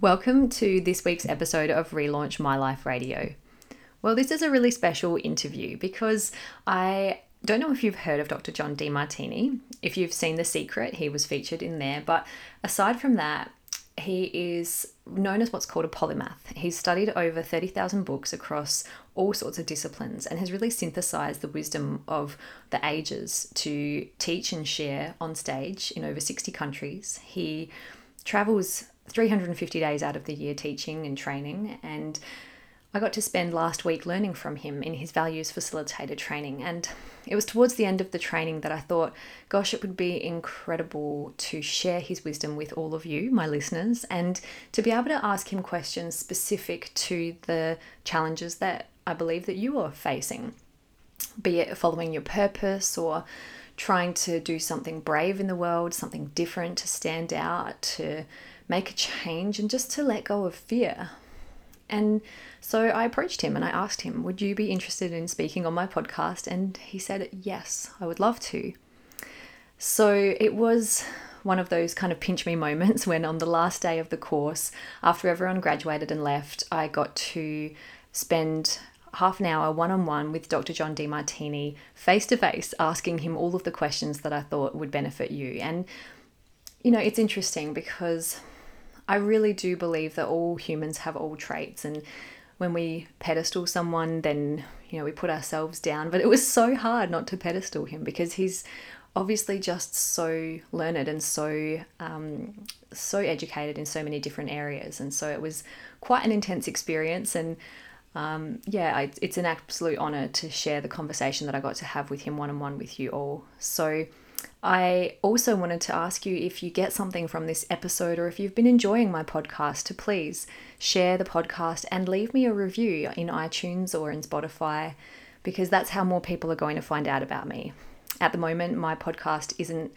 Welcome to this week's episode of Relaunch My Life Radio. Well, this is a really special interview because I don't know if you've heard of Dr. John Demartini. If you've seen The Secret, he was featured in there. But aside from that, he is known as what's called a polymath. He's studied over 30,000 books across all sorts of disciplines and has really synthesized the wisdom of the ages to teach and share on stage in over 60 countries. He travels 350 days out of the year teaching and training. And I got to spend last week learning from him in his values facilitator training. And it was towards the end of the training that I thought, gosh, it would be incredible to share his wisdom with all of you, my listeners, and to be able to ask him questions specific to the challenges that I believe that you are facing, be it following your purpose or trying to do something brave in the world, something different to stand out, to make a change, and just to let go of fear. And so I approached him and I asked him, Would you be interested in speaking on my podcast? And he said, Yes, I would love to. So it was one of those kind of pinch me moments when, on the last day of the course, after everyone graduated and left, I got to spend half an hour one on one with Dr. John Demartini face to face, asking him all of the questions that I thought would benefit you. And, you know, it's interesting because I really do believe that all humans have all traits. And when we pedestal someone, then, you know, we put ourselves down. But it was so hard not to pedestal him because he's obviously just so learned and so um, so educated in so many different areas and so it was quite an intense experience and um, yeah, I, it's an absolute honor to share the conversation that I got to have with him one on one with you all. So, I also wanted to ask you if you get something from this episode or if you've been enjoying my podcast to please share the podcast and leave me a review in iTunes or in Spotify because that's how more people are going to find out about me. At the moment, my podcast isn't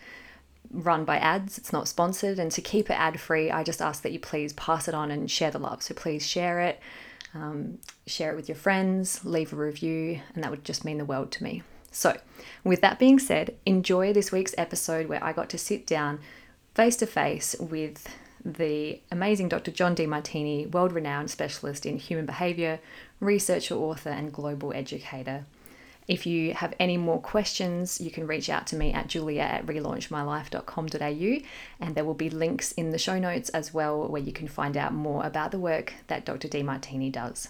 run by ads, it's not sponsored, and to keep it ad free, I just ask that you please pass it on and share the love. So please share it um, share it with your friends, leave a review, and that would just mean the world to me. So, with that being said, enjoy this week's episode where I got to sit down face to face with the amazing Dr. John Demartini, world renowned specialist in human behavior, researcher, author, and global educator. If you have any more questions, you can reach out to me at julia at relaunchmylife.com.au, and there will be links in the show notes as well where you can find out more about the work that Dr. Demartini does.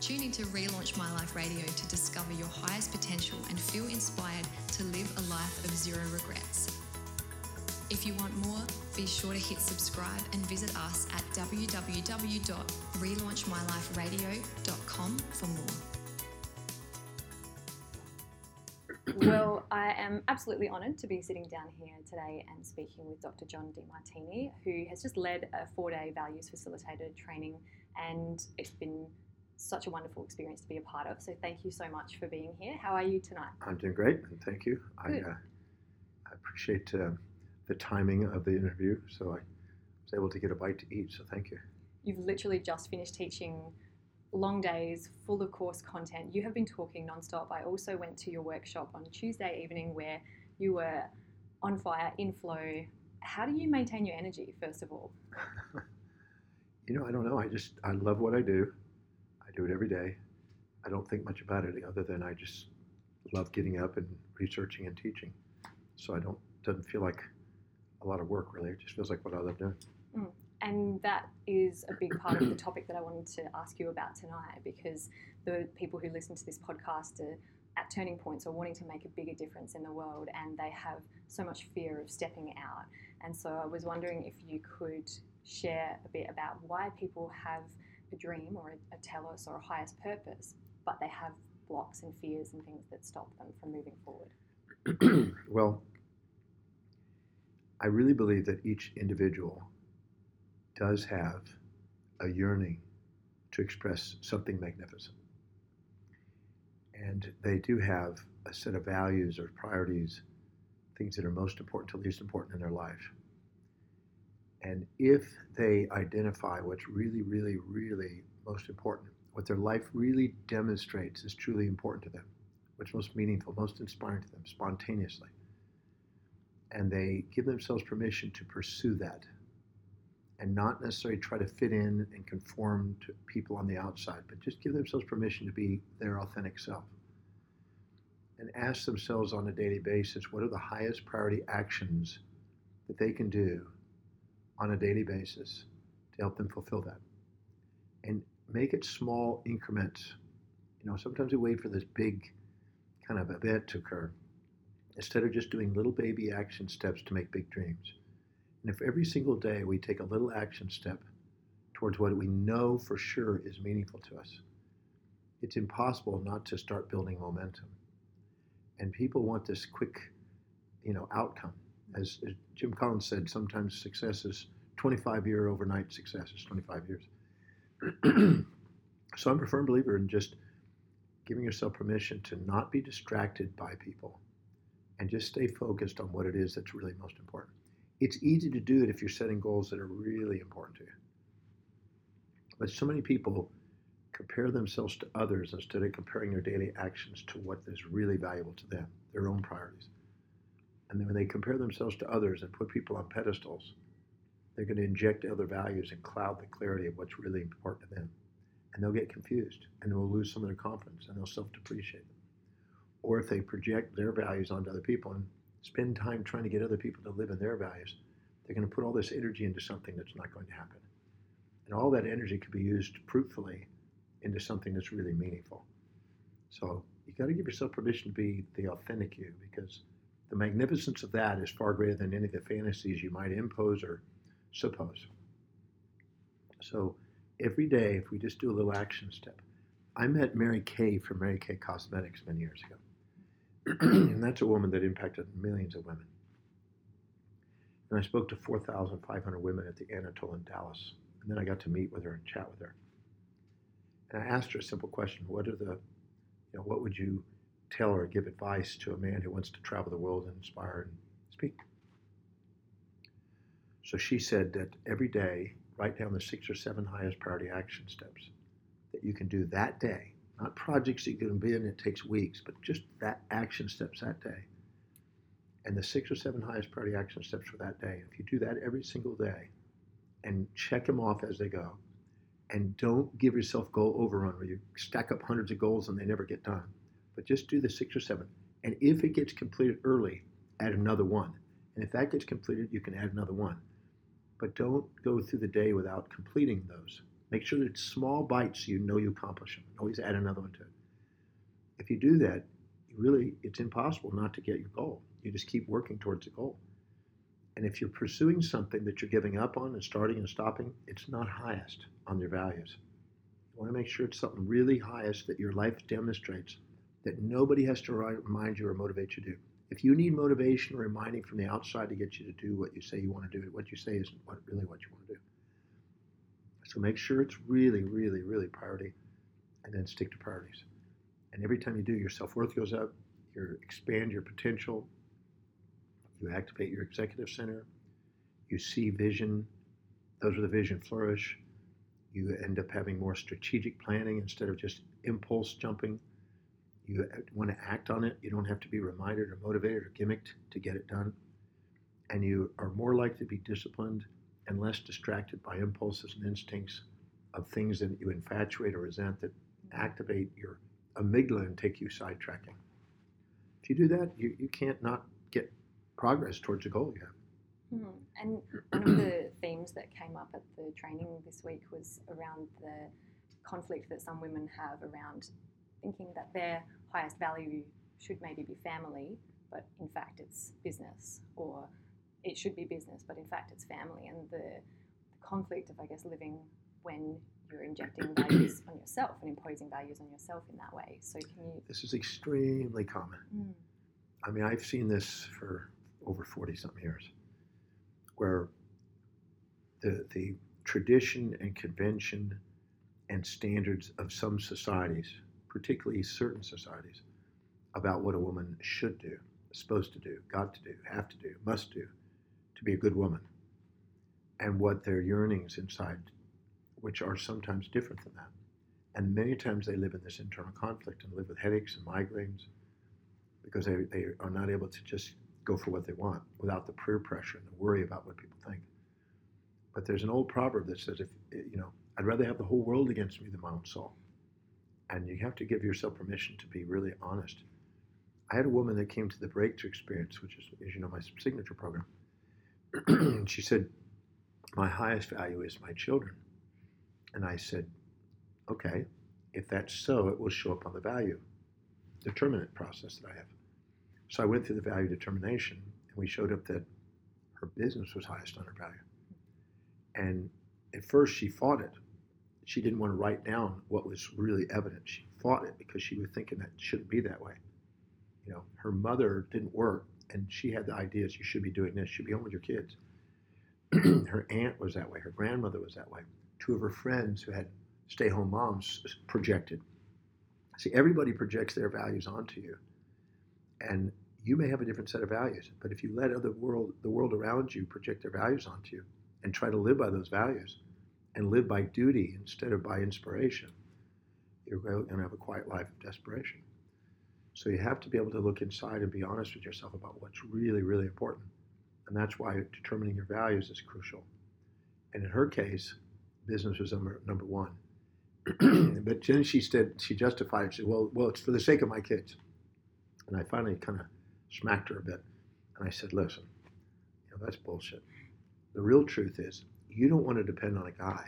tune into Relaunch My Life Radio to discover your highest potential and feel inspired to live a life of zero regrets. If you want more, be sure to hit subscribe and visit us at www.relaunchmyliferadio.com for more. well, I am absolutely honoured to be sitting down here today and speaking with Dr. John Demartini, who has just led a four day values facilitated training, and it's been such a wonderful experience to be a part of. So, thank you so much for being here. How are you tonight? I'm doing great, and thank you. I, uh, I, appreciate uh, the timing of the interview, so I was able to get a bite to eat, so thank you. You've literally just finished teaching long days full of course content. You have been talking nonstop. I also went to your workshop on Tuesday evening where you were on fire, in flow. How do you maintain your energy, first of all? you know, I don't know. I just, I love what I do. Do it every day. I don't think much about it other than I just love getting up and researching and teaching. So I don't, doesn't feel like a lot of work really. It just feels like what I love doing. Mm and that is a big part of the topic that I wanted to ask you about tonight because the people who listen to this podcast are at turning points or wanting to make a bigger difference in the world and they have so much fear of stepping out. And so I was wondering if you could share a bit about why people have a dream or a, a telos or a highest purpose, but they have blocks and fears and things that stop them from moving forward. well, I really believe that each individual does have a yearning to express something magnificent. And they do have a set of values or priorities, things that are most important to least important in their life. And if they identify what's really, really, really most important, what their life really demonstrates is truly important to them, what's most meaningful, most inspiring to them, spontaneously, and they give themselves permission to pursue that and not necessarily try to fit in and conform to people on the outside, but just give themselves permission to be their authentic self. And ask themselves on a daily basis what are the highest priority actions that they can do on a daily basis to help them fulfill that. And make it small increments. You know, sometimes we wait for this big kind of event to occur instead of just doing little baby action steps to make big dreams. And if every single day we take a little action step towards what we know for sure is meaningful to us, it's impossible not to start building momentum. And people want this quick, you know, outcome. As, Jim Collins said, sometimes success is 25 year overnight success is 25 years. so I'm a firm believer in just giving yourself permission to not be distracted by people and just stay focused on what it is that's really most important. It's easy to do it if you're setting goals that are really important to you. But so many people compare themselves to others instead of comparing their daily actions to what is really valuable to them, their own priorities. And then when they compare themselves to others and put people on pedestals, they're going to inject other values and cloud the clarity of what's really important to them. And they'll get confused and they'll lose some of their confidence and they'll self depreciate. Or if they project their values onto other people and spend time trying to get other people to live in their values, they're going to put all this energy into something that's not going to happen. And all that energy could be used fruitfully into something that's really meaningful. So you've got to give yourself permission to be the authentic you because the magnificence of that is far greater than any of the fantasies you might impose or suppose. So every day, if we just do a little action step, I met Mary Kay from Mary Kay Cosmetics many years ago. and that's a woman that impacted millions of women. And I spoke to 4,500 women at the Anatole in Dallas. And then I got to meet with her and chat with her. And I asked her a simple question: What are the, you know, what would you tell or give advice to a man who wants to travel the world and inspire and speak? So she said that every day, write down the six or seven highest priority action steps that you can do that day. Not projects that you can be in, it takes weeks, but just that action steps that day. And the six or seven highest priority action steps for that day. If you do that every single day and check them off as they go, and don't give yourself goal overrun where you stack up hundreds of goals and they never get done. But just do the six or seven. And if it gets completed early, add another one. And if that gets completed, you can add another one. But don't go through the day without completing those. Make sure that it's small bites so you know you accomplish them. Always add another one to it. If you do that, really, it's impossible not to get your goal. You just keep working towards the goal. And if you're pursuing something that you're giving up on and starting and stopping, it's not highest on your values. You want to make sure it's something really highest that your life demonstrates that nobody has to remind you or motivate you to do. If you need motivation or reminding from the outside to get you to do what you say you want to do, what you say isn't what, really what you want to do. So make sure it's really, really, really priority, and then stick to priorities. And every time you do, your self worth goes up, you expand your potential, you activate your executive center, you see vision, those are the vision flourish, you end up having more strategic planning instead of just impulse jumping. You want to act on it. You don't have to be reminded or motivated or gimmicked to get it done. And you are more likely to be disciplined and less distracted by impulses and instincts of things that you infatuate or resent that activate your amygdala and take you sidetracking. If you do that, you, you can't not get progress towards the goal you have. Hmm. And one of the themes that came up at the training this week was around the conflict that some women have around thinking that their highest value should maybe be family, but in fact it's business, or it should be business, but in fact it's family, and the, the conflict of, I guess, living when you're injecting values on yourself and imposing values on yourself in that way. So, can you? This is extremely common. Mm. I mean, I've seen this for over 40 something years where the, the tradition and convention and standards of some societies, particularly certain societies, about what a woman should do, supposed to do, got to do, have to do, must do to be a good woman, and what their yearnings inside, which are sometimes different than that. And many times they live in this internal conflict and live with headaches and migraines because they, they are not able to just go for what they want without the peer pressure and the worry about what people think. But there's an old proverb that says, if you know, I'd rather have the whole world against me than my own soul. And you have to give yourself permission to be really honest. I had a woman that came to the breakthrough experience, which is, as you know, my signature program. she said, My highest value is my children. And I said, Okay, if that's so, it will show up on the value determinant process that I have. So I went through the value determination, and we showed up that her business was highest on her value. And at first, she fought it. She didn't want to write down what was really evident. She fought it because she was thinking that shouldn't be that way. You know, her mother didn't work, and she had the ideas you should be doing this, you should be home with your kids. her aunt was that way. Her grandmother was that way. Two of her friends who had stay-home moms projected. See, everybody projects their values onto you, and you may have a different set of values. But if you let other world, the world around you, project their values onto you, and try to live by those values, and live by duty instead of by inspiration, you're going to have a quiet life of desperation. So you have to be able to look inside and be honest with yourself about what's really, really important. And that's why determining your values is crucial. And in her case, business was number, number one. but then she said, she justified it. She said, well, well, it's for the sake of my kids. And I finally kind of smacked her a bit. And I said, listen, you know, that's bullshit. The real truth is, you don't want to depend on a guy.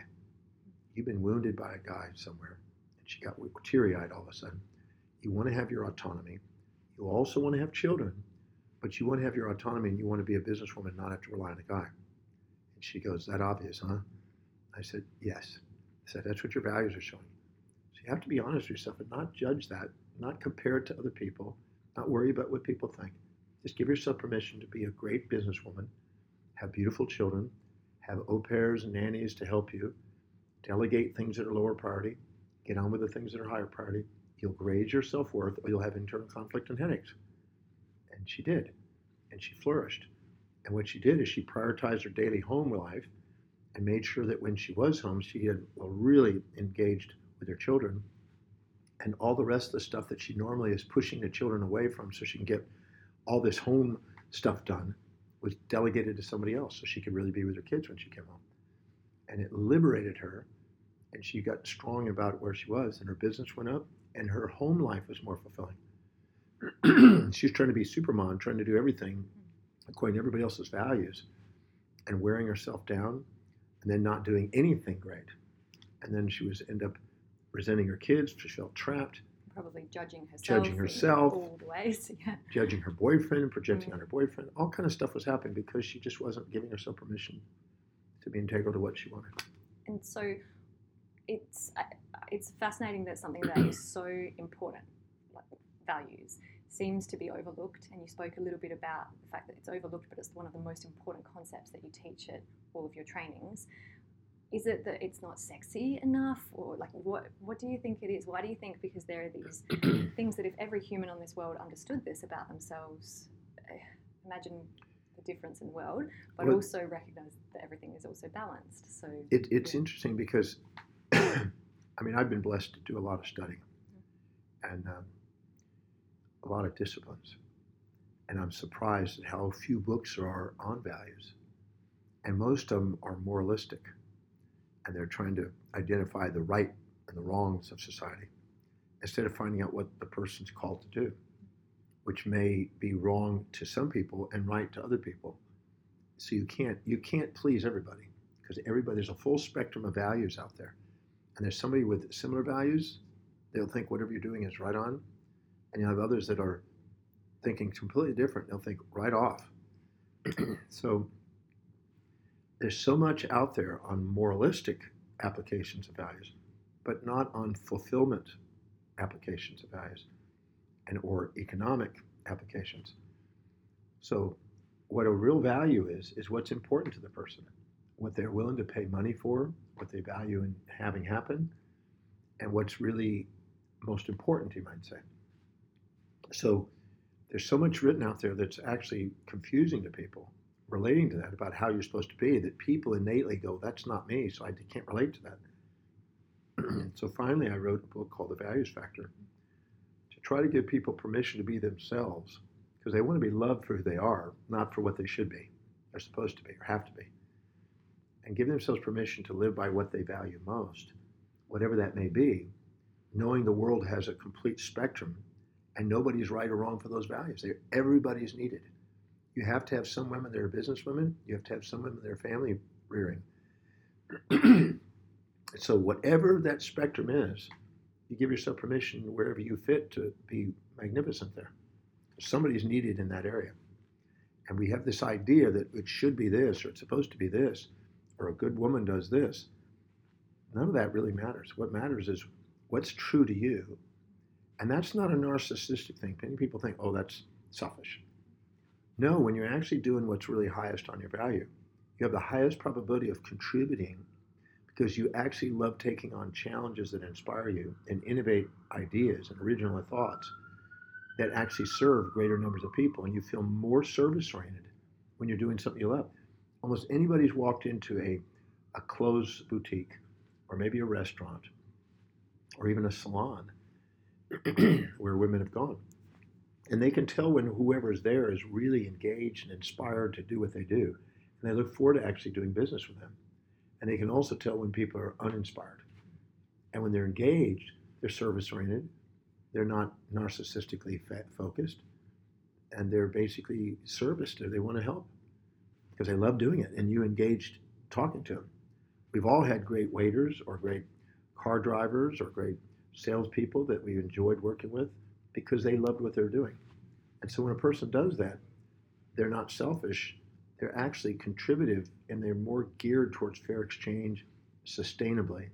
You've been wounded by a guy somewhere. And she got teary eyed all of a sudden. You want to have your autonomy. You also want to have children, but you want to have your autonomy and you want to be a businesswoman, not have to rely on a guy. And she goes, That obvious, huh? I said, Yes. I said, That's what your values are showing. So you have to be honest with yourself and not judge that, not compare it to other people, not worry about what people think. Just give yourself permission to be a great businesswoman, have beautiful children, have au pairs and nannies to help you, delegate things that are lower priority, get on with the things that are higher priority, You'll grade your self worth or you'll have internal conflict and headaches. And she did. And she flourished. And what she did is she prioritized her daily home life and made sure that when she was home, she had really engaged with her children. And all the rest of the stuff that she normally is pushing the children away from so she can get all this home stuff done was delegated to somebody else so she could really be with her kids when she came home. And it liberated her, and she got strong about where she was, and her business went up, and her home life was more fulfilling. she was trying to be supermom, trying to do everything according to everybody else's values, and wearing herself down, and then not doing anything great. And then she was end up resenting her kids. She felt trapped. Probably judging herself. Judging herself. all the ways. Yeah. Judging her boyfriend, projecting Mm. on her boyfriend. All kind of stuff was happening because she just wasn't giving herself permission to be integral to what she wanted. And so, it's it's fascinating that something that is so important, like values, seems to be overlooked. And you spoke a little bit about the fact that it's overlooked, but it's one of the most important concepts that you teach at all of your trainings. Is it that it's not sexy enough, or like what? What do you think it is? Why do you think? Because there are these things that if every human on this world understood this about themselves, eh, imagine the difference in the world, but Well- also recognize that everything is also balanced. So It, it's Yeah. interesting because, I mean, I've been blessed to do a lot of studying and um, a lot of disciplines. And I'm surprised at how few books there are on values. And most of them are moralistic. And they're trying to identify the right and the wrongs of society instead of finding out what the person's called to do, which may be wrong to some people and right to other people. So you can't you can't please everybody because everybody there's a full spectrum of values out there and there's somebody with similar values they'll think whatever you're doing is right on and you'll have others that are thinking completely different they'll think right off so there's so much out there on moralistic applications of values but not on fulfillment applications of values and or economic applications so what a real value is is what's important to the person what they're willing to pay money for what they value in having happen and what's really most important, you might say. So there's so much written out there that's actually confusing to people relating to that about how you're supposed to be that people innately go, that's not me, so I can't relate to that. so finally, I wrote a book called The Values Factor to try to give people permission to be themselves because they want to be loved for who they are, not for what they should be, or supposed to be, or have to be. And give themselves permission to live by what they value most, whatever that may be, knowing the world has a complete spectrum and nobody's right or wrong for those values. They're, everybody's needed. You have to have some women that are business women. You have to have some women that are family rearing. so whatever that spectrum is, you give yourself permission wherever you fit to be magnificent there. Somebody's needed in that area. And we have this idea that it should be this or it's supposed to be this or a good woman does this. None of that really matters. What matters is what's true to you. And that's not a narcissistic thing. Many people think, oh, that's selfish. No, when you're actually doing what's really highest on your value, you have the highest probability of contributing because you actually love taking on challenges that inspire you and innovate ideas and original thoughts that actually serve greater numbers of people. And you feel more service oriented when you're doing something you love. Almost anybody's walked into a, a clothes boutique or maybe a restaurant or even a salon where women have gone and they can tell when whoever's there is really engaged and inspired to do what they do. And they look forward to actually doing business with them. And they can also tell when people are uninspired. And when they're engaged, they're service oriented, they're not narcissistically focused, and they're basically service to, they want to help because they love doing it. And you engaged talking to them. We've all had great waiters or great car drivers or great salespeople that we enjoyed working with because they loved what they're doing. And so when a person does that, they're not selfish, they're actually contributive and they're more geared towards fair exchange sustainably.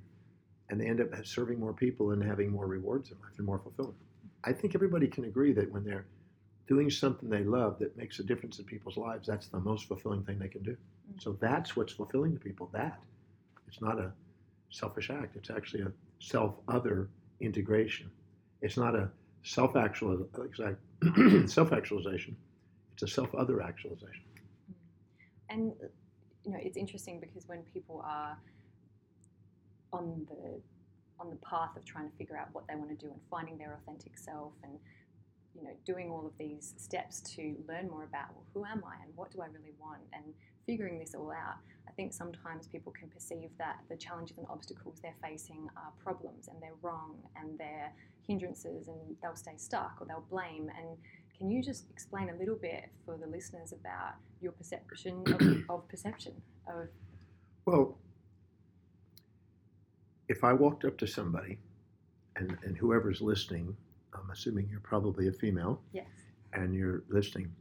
And they end up serving more people and having more rewards in life and more fulfillment. I think everybody can agree that when they're doing something they love that makes a difference in people's lives, that's the most fulfilling thing they can do. Mm-hmm. So that's what's fulfilling to people. That. It's not a selfish act, it's actually a self other integration. It's not a self actualization. It's a self other actualization. And you know, it's interesting because when people are on the on the path of trying to figure out what they want to do and finding their authentic self and you know doing all of these steps to learn more about well, who am I and what do I really want and figuring this all out, I think sometimes people can perceive that the challenges and obstacles they're facing are problems and they're wrong and they're hindrances and they'll stay stuck or they'll blame. And can you just explain a little bit for the listeners about your perception of, of perception of? Well, if I walked up to somebody, and, and whoever's listening, I'm assuming you're probably a female. Yes. And you're listening.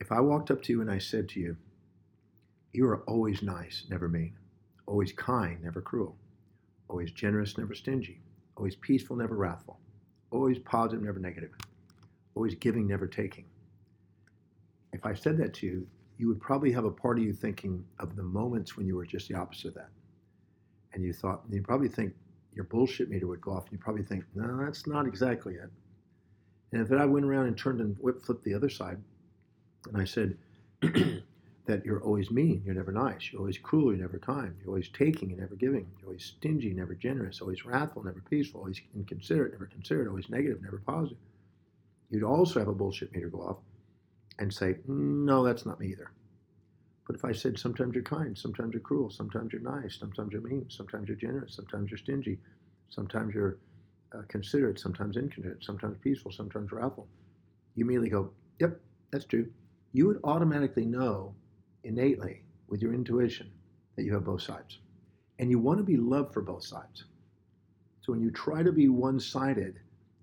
If I walked up to you and I said to you, you are always nice, never mean, always kind, never cruel, always generous, never stingy, always peaceful, never wrathful, always positive, never negative, always giving, never taking. If I said that to you, you would probably have a part of you thinking of the moments when you were just the opposite of that. And you thought, and you probably think your bullshit meter would go off, and you probably think, no, that's not exactly it. And if I went around and turned and whip flipped the other side, and I said, that you're always mean, you're never nice, you're always cruel, you're never kind, you're always taking, you're never giving, you're always stingy, never generous, always wrathful, never peaceful, always inconsiderate, never considerate, always negative, never positive. You'd also have a bullshit meter go off and say, no, that's not me either. But if I said sometimes you're kind, sometimes you're cruel, sometimes you're nice, sometimes you're mean, sometimes you're generous, sometimes you're stingy, sometimes you're uh, considerate, sometimes inconsiderate, sometimes peaceful, sometimes wrathful, you immediately go, yep, that's true. You would automatically know innately with your intuition that you have both sides. And you want to be loved for both sides. So when you try to be one sided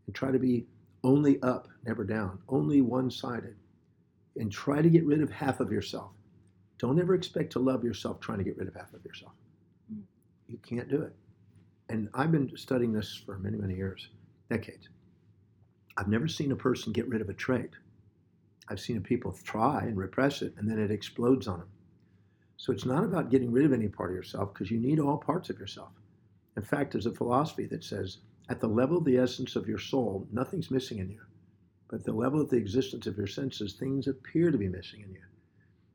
and try to be only up, never down, only one sided, and try to get rid of half of yourself, don't ever expect to love yourself trying to get rid of half of yourself. Mm. You can't do it. And I've been studying this for many, many years, decades. I've never seen a person get rid of a trait I've seen people try and repress it, and then it explodes on them. So it's not about getting rid of any part of yourself because you need all parts of yourself. In fact, there's a philosophy that says at the level of the essence of your soul, nothing's missing in you. But at the level of the existence of your senses, things appear to be missing in you.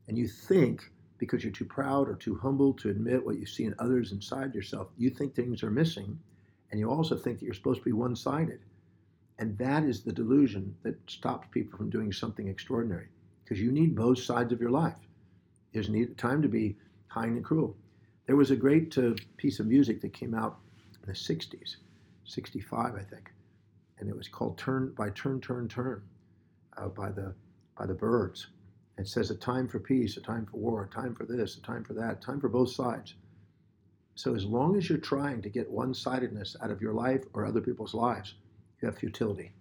And you think, because you're too proud or too humble to admit what you see in others inside yourself, you think things are missing. And you also think that you're supposed to be one sided. And that is the delusion that stops people from doing something extraordinary. Because you need both sides of your life. There's need time to be kind and cruel. There was a great uh, piece of music that came out in the 60s, 65, I think, and it was called "Turn by Turn, Turn, Turn" uh, by the by the Byrds. It says a time for peace, a time for war, a time for this, a time for that, time for both sides. So as long as you're trying to get one-sidedness out of your life or other people's lives, futility.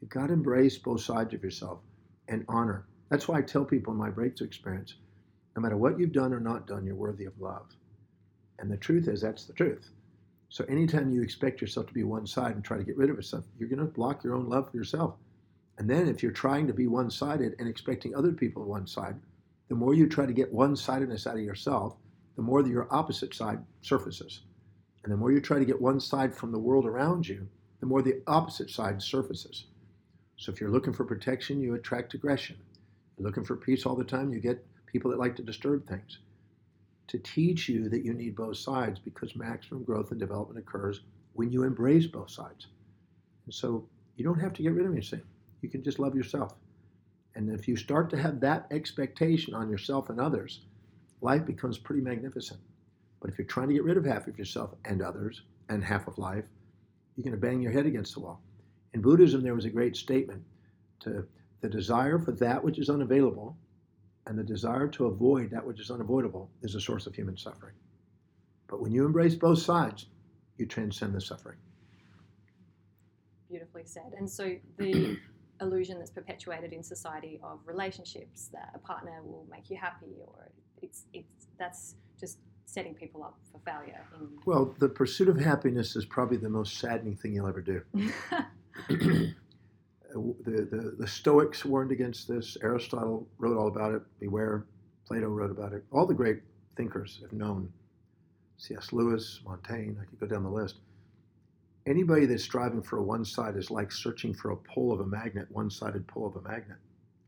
You've got to embrace both sides of yourself and honor. That's why I tell people in my breakthrough experience, no matter what you've done or not done, you're worthy of love. And the truth is, that's the truth. So anytime you expect yourself to be one side and try to get rid of yourself, you're going to block your own love for yourself. And then if you're trying to be one sided and expecting other people one side, the more you try to get one sidedness out of yourself, the more your opposite side surfaces. And the more you try to get one side from the world around you, the more the opposite side surfaces. So if you're looking for protection, you attract aggression. You're looking for peace all the time, you get people that like to disturb things to teach you that you need both sides because maximum growth and development occurs when you embrace both sides. And so you don't have to get rid of anything. You can just love yourself. And if you start to have that expectation on yourself and others, life becomes pretty magnificent. But if you're trying to get rid of half of yourself and others and half of life, you're going to bang your head against the wall. In Buddhism, there was a great statement to the desire for that which is unavailable and the desire to avoid that which is unavoidable is a source of human suffering. But when you embrace both sides, you transcend the suffering. Beautifully said. And so the illusion that's perpetuated in society of relationships that a partner will make you happy or it's it's that's just setting people up for failure. In... Well, the pursuit of happiness is probably the most saddening thing you'll ever do. Uh, the, the, the Stoics warned against this. Aristotle wrote all about it. Beware. Plato wrote about it. All the great thinkers have known. C.S. Lewis, Montaigne, I could go down the list. Anybody that's striving for a one side is like searching for a pole of a magnet, one sided pole of a magnet,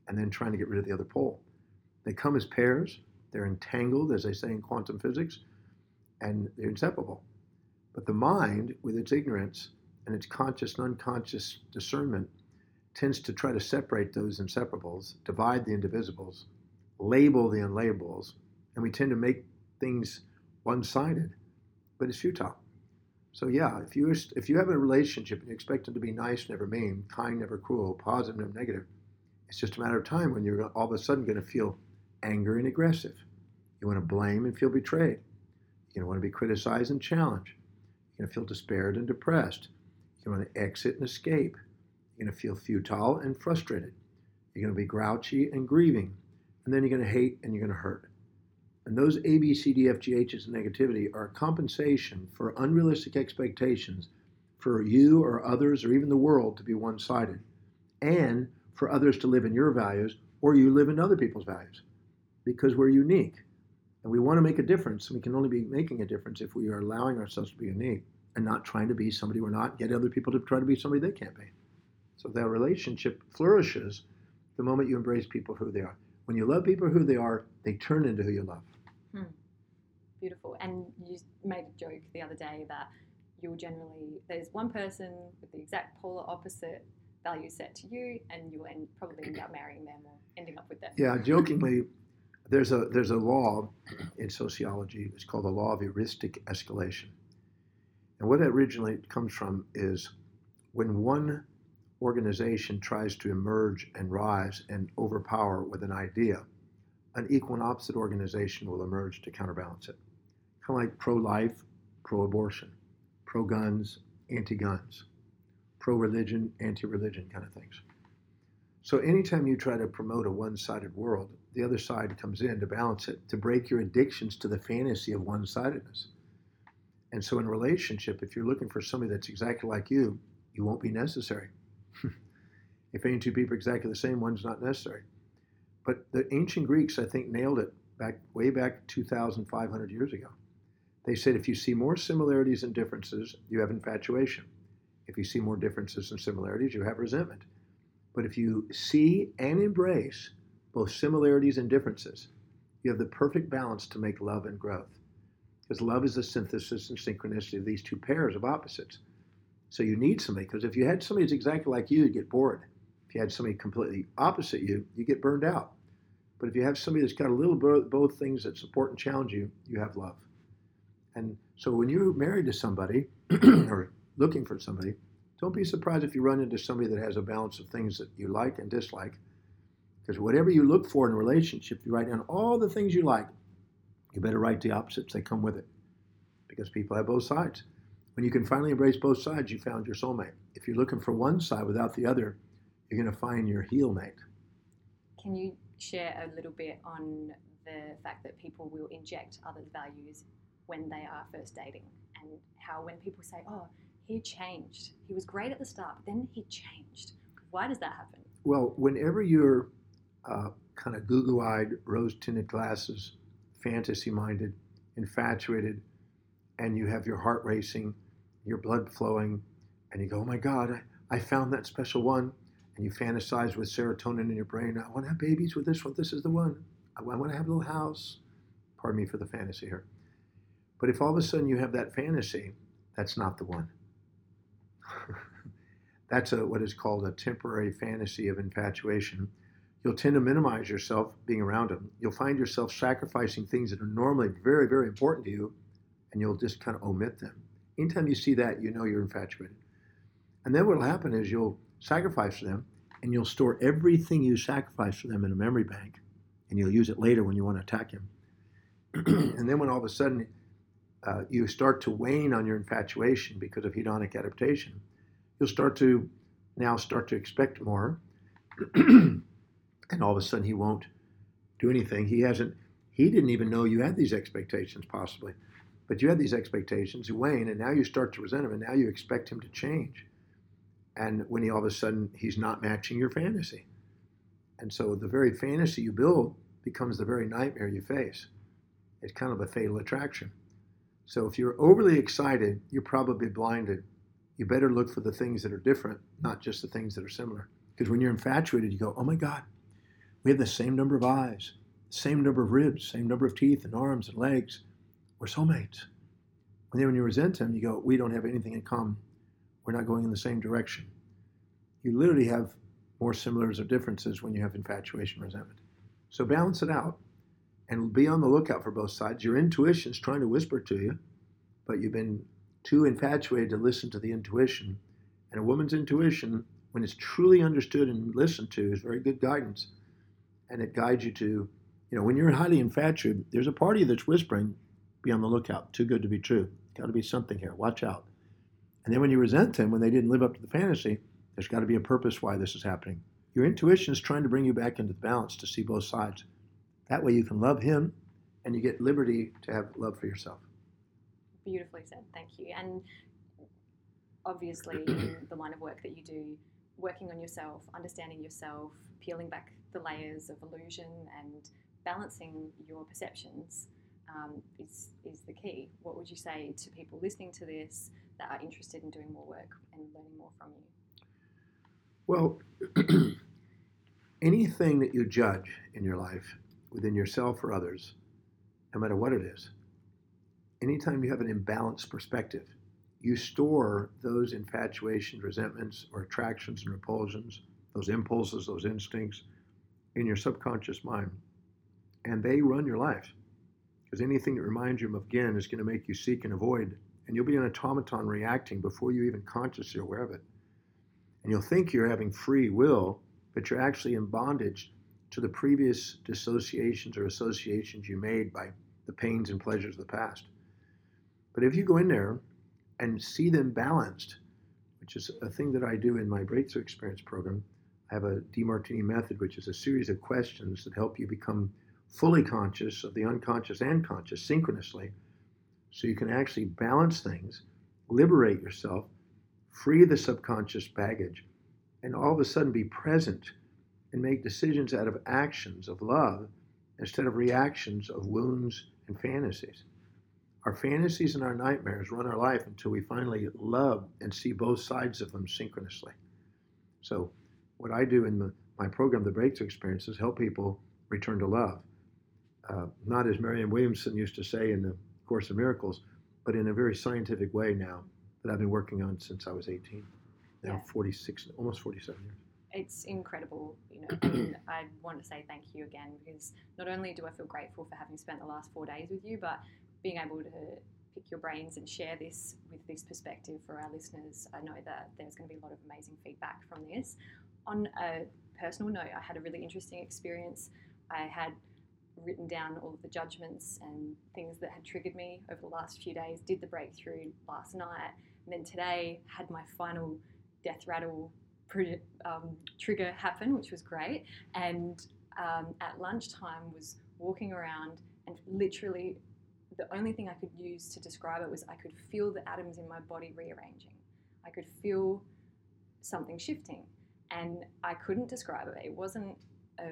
and then trying to get rid of the other pole. They come as pairs, they're entangled, as they say in quantum physics, and they're inseparable. But the mind, with its ignorance and its conscious and unconscious discernment, tends to try to separate those inseparables, divide the indivisibles, label the unlabellables, and we tend to make things one-sided, but it's futile. So yeah, if you if you have a relationship and you expect them to be nice, never mean, kind, never cruel, positive, never negative, it's just a matter of time when you're all of a sudden going to feel anger and aggressive. You want to blame and feel betrayed. You want to be criticized and challenged. You're going to feel despaired and depressed. You want to exit and escape. You're going to feel futile and frustrated. You're going to be grouchy and grieving. And then you're going to hate and you're going to hurt. And those A, B, C, D, F, G, H's negativity are compensation for unrealistic expectations for you or others or even the world to be one sided and for others to live in your values or you live in other people's values because we're unique. And we want to make a difference. We can only be making a difference if we are allowing ourselves to be unique and not trying to be somebody we're not, get other people to try to be somebody they can't be. So that relationship flourishes the moment you embrace people who they are. When you love people who they are, they turn into who you love. Hmm. Beautiful. And you made a joke the other day that you'll generally, there's one person with the exact polar opposite value set to you, and you'll end, probably end up marrying them or ending up with them. Yeah, jokingly, there's a there's a law in sociology. It's called the law of eristic escalation, and what it originally comes from is when one organization tries to emerge and rise and overpower with an idea, an equal and opposite organization will emerge to counterbalance it. Kind of like pro life, pro abortion, pro guns, anti guns, pro religion, anti religion kind of things. So anytime you try to promote a one sided world, the other side comes in to balance it, to break your addictions to the fantasy of one sidedness. And so in relationship, if you're looking for somebody that's exactly like you, you won't be necessary. if any two people are exactly the same, one's not necessary. But the ancient Greeks, I think, nailed it back way back 2,500 years ago. They said if you see more similarities and differences, you have infatuation. If you see more differences than similarities, you have resentment. But if you see and embrace both similarities and differences, you have the perfect balance to make love and growth. Because love is the synthesis and synchronicity of these two pairs of opposites. So you need somebody, because if you had somebody that's exactly like you, you'd get bored. If you had somebody completely opposite you, you get burned out. But if you have somebody that's got a little bit of both things that support and challenge you, you have love. And so when you're married to somebody or looking for somebody, don't be surprised if you run into somebody that has a balance of things that you like and dislike. Because whatever you look for in a relationship, you write down all the things you like. You better write the opposites, they come with it. Because people have both sides. When you can finally embrace both sides, you found your soulmate. If you're looking for one side without the other, you're going to find your heel mate. Can you share a little bit on the fact that people will inject others' values when they are first dating and how when people say, oh, he changed, he was great at the start, but then he changed. Why does that happen? Well, whenever you're uh, kind of goo eyed, rose tinted glasses, fantasy minded, infatuated, and you have your heart racing, your blood flowing, and you go, oh my God, I, I found that special one. And you fantasize with serotonin in your brain. I want to have babies with this one. This is the one. I want to have a little house. Pardon me for the fantasy here. But if all of a sudden you have that fantasy, that's not the one. that's a, what is called a temporary fantasy of infatuation. You'll tend to minimize yourself being around them. You'll find yourself sacrificing things that are normally very, very important to you, and you'll just kind of omit them. Anytime you see that, you know you're infatuated. And then what will happen is you'll sacrifice for them, and you'll store everything you sacrifice for them in a memory bank, and you'll use it later when you want to attack him. and then when all of a sudden uh, you start to wane on your infatuation because of hedonic adaptation, you'll start to now start to expect more, and all of a sudden he won't do anything. He hasn't. He didn't even know you had these expectations, possibly, but you had these expectations. Wane, and now you start to resent him, and now you expect him to change. And when he all of a sudden he's not matching your fantasy, and so the very fantasy you build becomes the very nightmare you face. It's kind of a fatal attraction. So if you're overly excited, you're probably blinded. You better look for the things that are different, not just the things that are similar. Because when you're infatuated, you go, oh my God, we have the same number of eyes, same number of ribs, same number of teeth and arms and legs. We're soulmates. And then when you resent them, you go, we don't have anything in common. We're not going in the same direction. You literally have more similars or differences when you have infatuation, resentment. So balance it out and be on the lookout for both sides. Your intuition is trying to whisper to you, but you've been too infatuated to listen to the intuition. And a woman's intuition, when it's truly understood and listened to, is very good guidance. And it guides you to, you know, when you're highly infatuated, there's a party that's whispering, be on the lookout, too good to be true. Got to be something here, watch out. And then when you resent them when they didn't live up to the fantasy, there's got to be a purpose why this is happening. Your intuition is trying to bring you back into the balance to see both sides. That way you can love him and you get liberty to have love for yourself. Beautifully said. Thank you. And obviously, in the line of work that you do, working on yourself, understanding yourself, peeling back the layers of illusion and balancing your perceptions um, is, is the key. What would you say to people listening to this that are interested in doing more work and learning more from you? Well, anything that you judge in your life within yourself or others, no matter what it is. Anytime you have an imbalanced perspective, you store those infatuations, resentments, or attractions and repulsions, those impulses, those instincts in your subconscious mind. And they run your life. Because anything that reminds you of again is going to make you seek and avoid. And you'll be an automaton reacting before you even consciously aware of it. And you'll think you're having free will, but you're actually in bondage to the previous dissociations or associations you made by the pains and pleasures of the past. But if you go in there and see them balanced, which is a thing that I do in my Breakthrough Experience program, have a Demartini method, which is a series of questions that help you become fully conscious of the unconscious and conscious synchronously, so you can actually balance things, liberate yourself, free the subconscious baggage, and all of a sudden be present and make decisions out of actions of love instead of reactions of wounds and fantasies. Our fantasies and our nightmares run our life until we finally love and see both sides of them synchronously. So, what I do in the, my program, The Breakthrough Experience, is help people return to love. Uh, not as Marianne Williamson used to say in the Course of Miracles, but in a very scientific way now that I've been working on since I was 18. Now Yeah. 46, almost 47 years. it's incredible, you know. And I want to say thank you again because not only do I feel grateful for having spent the last four days with you, but being able to pick your brains and share this with this perspective for our listeners. I know that there's going to be a lot of amazing feedback from this. On a personal note, I had a really interesting experience. I had written down all of the judgments and things that had triggered me over the last few days, did the breakthrough last night, and then today had my final death rattle um, trigger happen, which was great. And um, at lunchtime, was walking around and literally the only thing I could use to describe it was I could feel the atoms in my body rearranging. I could feel something shifting, and I couldn't describe it. It wasn't a,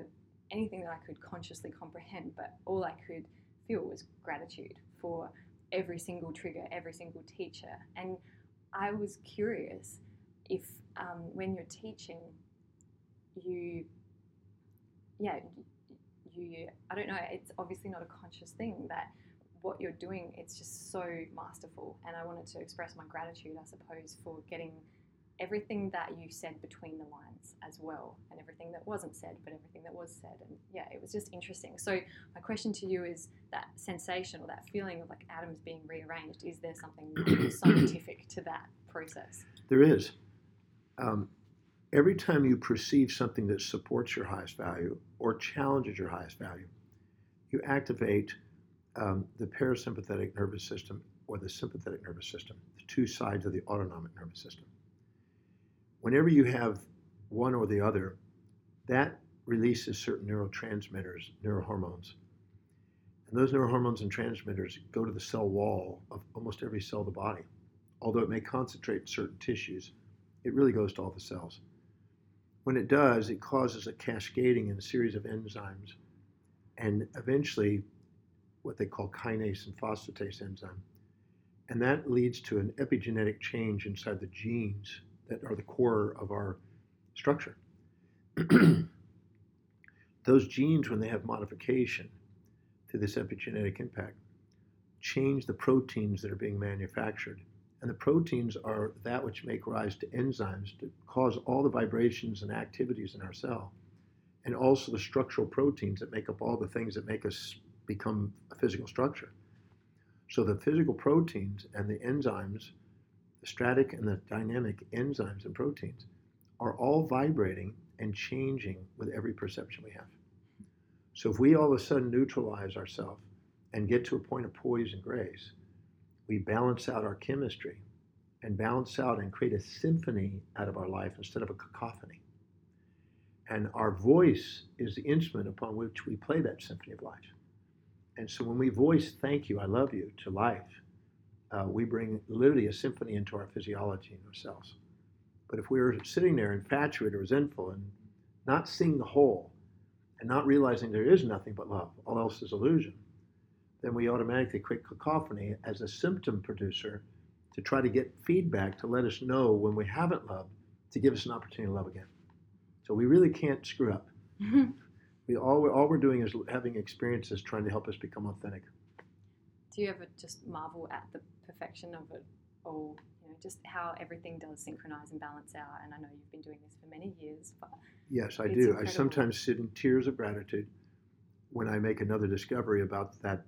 anything that I could consciously comprehend, but all I could feel was gratitude for every single trigger, every single teacher. And I was curious if um, when you're teaching, you, yeah, you, I don't know, it's obviously not a conscious thing that what you're doing, it's just so masterful. And I wanted to express my gratitude, I suppose, for getting everything that you said between the lines as well, and everything that wasn't said, but everything that was said. And yeah, it was just interesting. So, my question to you is that sensation or that feeling of like atoms being rearranged, is there something scientific to that process? There is. Um, every time you perceive something that supports your highest value or challenges your highest value, you activate um, the parasympathetic nervous system or the sympathetic nervous system, the two sides of the autonomic nervous system. Whenever you have one or the other, that releases certain neurotransmitters, neurohormones. And those neurohormones and transmitters go to the cell wall of almost every cell of the body. Although it may concentrate certain tissues, it really goes to all the cells. When it does, it causes a cascading in a series of enzymes and eventually what they call kinase and phosphatase enzyme. And that leads to an epigenetic change inside the genes that are the core of our structure. Those genes, when they have modification to this epigenetic impact, change the proteins that are being manufactured. And the proteins are that which make rise to enzymes to cause all the vibrations and activities in our cell, and also the structural proteins that make up all the things that make us become a physical structure. So the physical proteins and the enzymes, the static and the dynamic enzymes and proteins, are all vibrating and changing with every perception we have. So if we all of a sudden neutralize ourselves and get to a point of poise and grace, we balance out our chemistry and balance out and create a symphony out of our life instead of a cacophony. And our voice is the instrument upon which we play that symphony of life. And so when we voice thank you, I love you to life, uh, we bring literally a symphony into our physiology and ourselves. But if we were sitting there infatuated or resentful and not seeing the whole and not realizing there is nothing but love, all else is illusion, then we automatically create cacophony as a symptom producer to try to get feedback to let us know when we haven't loved to give us an opportunity to love again. So we really can't screw up. We all, all we're doing is having experiences trying to help us become authentic. Do you ever just marvel at the perfection of it all? You know, just how everything does synchronize and balance out. And I know you've been doing this for many years, but Yes, I do. I sometimes sit in tears of gratitude when I make another discovery about that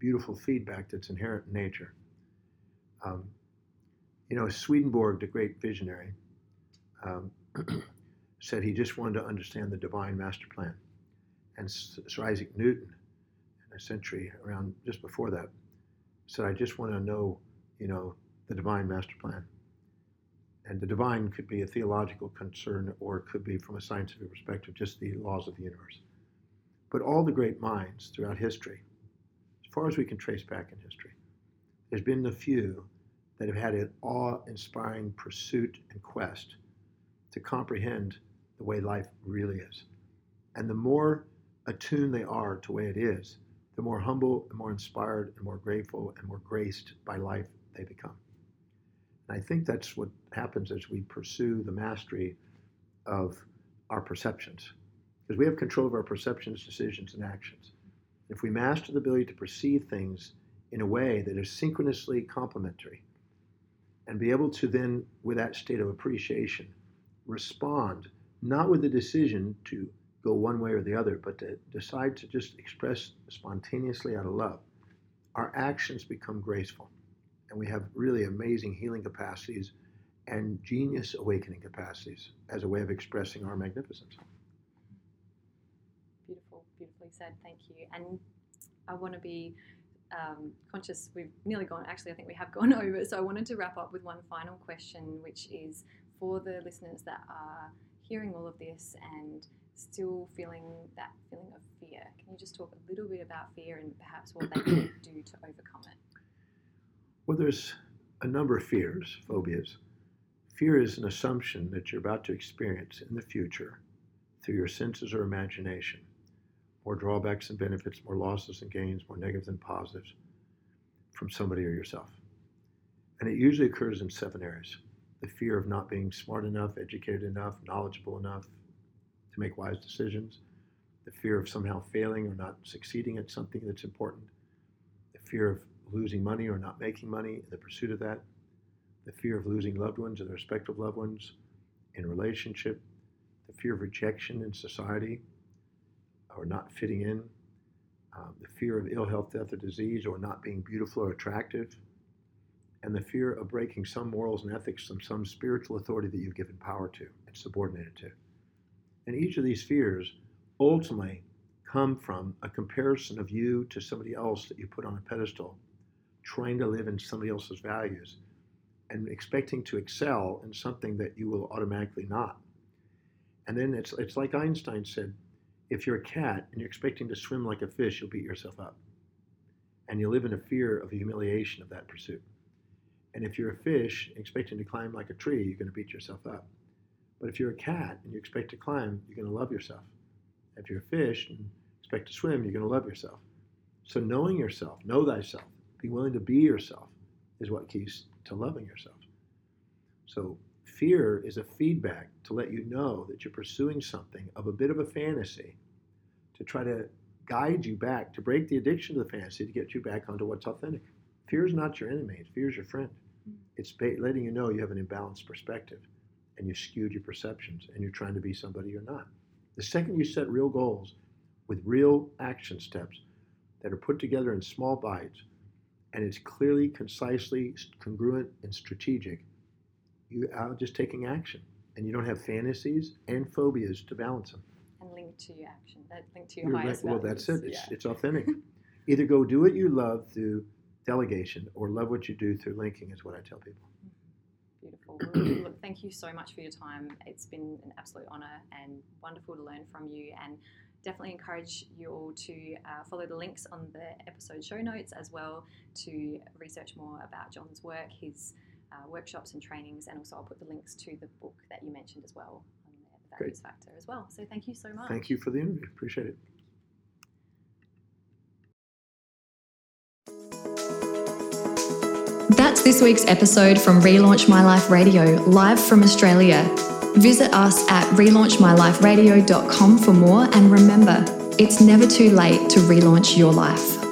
beautiful feedback that's inherent in nature. Um, you know, Swedenborg, the great visionary, um, said he just wanted to understand the divine master plan. And Sir Isaac Newton, in a century around just before that, said, I just want to know, you know, the divine master plan. And the divine could be a theological concern or it could be from a scientific perspective, just the laws of the universe. But all the great minds throughout history, as far as we can trace back in history, there's been the few that have had an awe inspiring pursuit and quest to comprehend the way life really is. And the more attuned they are to the way it is, the more humble and more inspired and more grateful and more graced by life they become. And I think that's what happens as we pursue the mastery of our perceptions. Because we have control of our perceptions, decisions, and actions. If we master the ability to perceive things in a way that is synchronously complementary, and be able to then, with that state of appreciation, respond not with a decision to go one way or the other, but to decide to just express spontaneously out of love, our actions become graceful. And we have really amazing healing capacities and genius awakening capacities as a way of expressing our magnificence. Beautiful, beautifully said. Thank you. And I want to be um, conscious we've nearly gone, actually, I think we have gone over. So I wanted to wrap up with one final question, which is for the listeners that are hearing all of this and still feeling that feeling of fear. Can you just talk a little bit about fear and perhaps what they can do to overcome it? Well, there's a number of fears, phobias. Fear is an assumption that you're about to experience in the future through your senses or imagination more drawbacks and benefits, more losses and gains, more negatives and positives from somebody or yourself. And it usually occurs in seven areas the fear of not being smart enough, educated enough, knowledgeable enough to make wise decisions, the fear of somehow failing or not succeeding at something that's important, the fear of losing money or not making money in the pursuit of that, the fear of losing loved ones and respect of loved ones in relationship, the fear of rejection in society, or not fitting in, um, the fear of ill health, death, or disease, or not being beautiful or attractive, and the fear of breaking some morals and ethics from some spiritual authority that you've given power to and subordinated to. And each of these fears ultimately come from a comparison of you to somebody else that you put on a pedestal, trying to live in somebody else's values and expecting to excel in something that you will automatically not. And then it's, it's like Einstein said if you're a cat and you're expecting to swim like a fish, you'll beat yourself up. And you live in a fear of the humiliation of that pursuit. And if you're a fish expecting to climb like a tree, you're going to beat yourself up. But if you're a cat and you expect to climb, you're going to love yourself. If you're a fish and expect to swim, you're going to love yourself. So knowing yourself, know thyself, be willing to be yourself is what keys to loving yourself. So Fear is a feedback to let you know that you're pursuing something of a bit of a fantasy to try to guide you back, to break the addiction to the fantasy, to get you back onto what's authentic. Fear is not your enemy, fear is your friend. Mm. It's letting you know you have an imbalanced perspective and you skewed your perceptions and you're trying to be somebody you're not. The second you set real goals with real action steps that are put together in small bites and it's clearly, concisely, congruent, and strategic, you are just taking action and you don't have fantasies and phobias to balance them. And link to your action, that link to your You're highest right. Well, that's it. It's, yeah. it's authentic. Either go do what you love through delegation or love what you do through linking is what I tell people. Look, thank you so much for your time. It's been an absolute honour and wonderful to learn from you. And definitely encourage you all to uh, follow the links on the episode show notes as well to research more about John's work, his uh, workshops and trainings, and also I'll put the links to the book that you mentioned as well on the Values Great. Factor as well. So thank you so much. Thank you for the interview. Appreciate it. That's this week's episode from Relaunch My Life Radio, live from Australia. Visit us at relaunchmyliferadio.com for more, and remember, it's never too late to relaunch your life.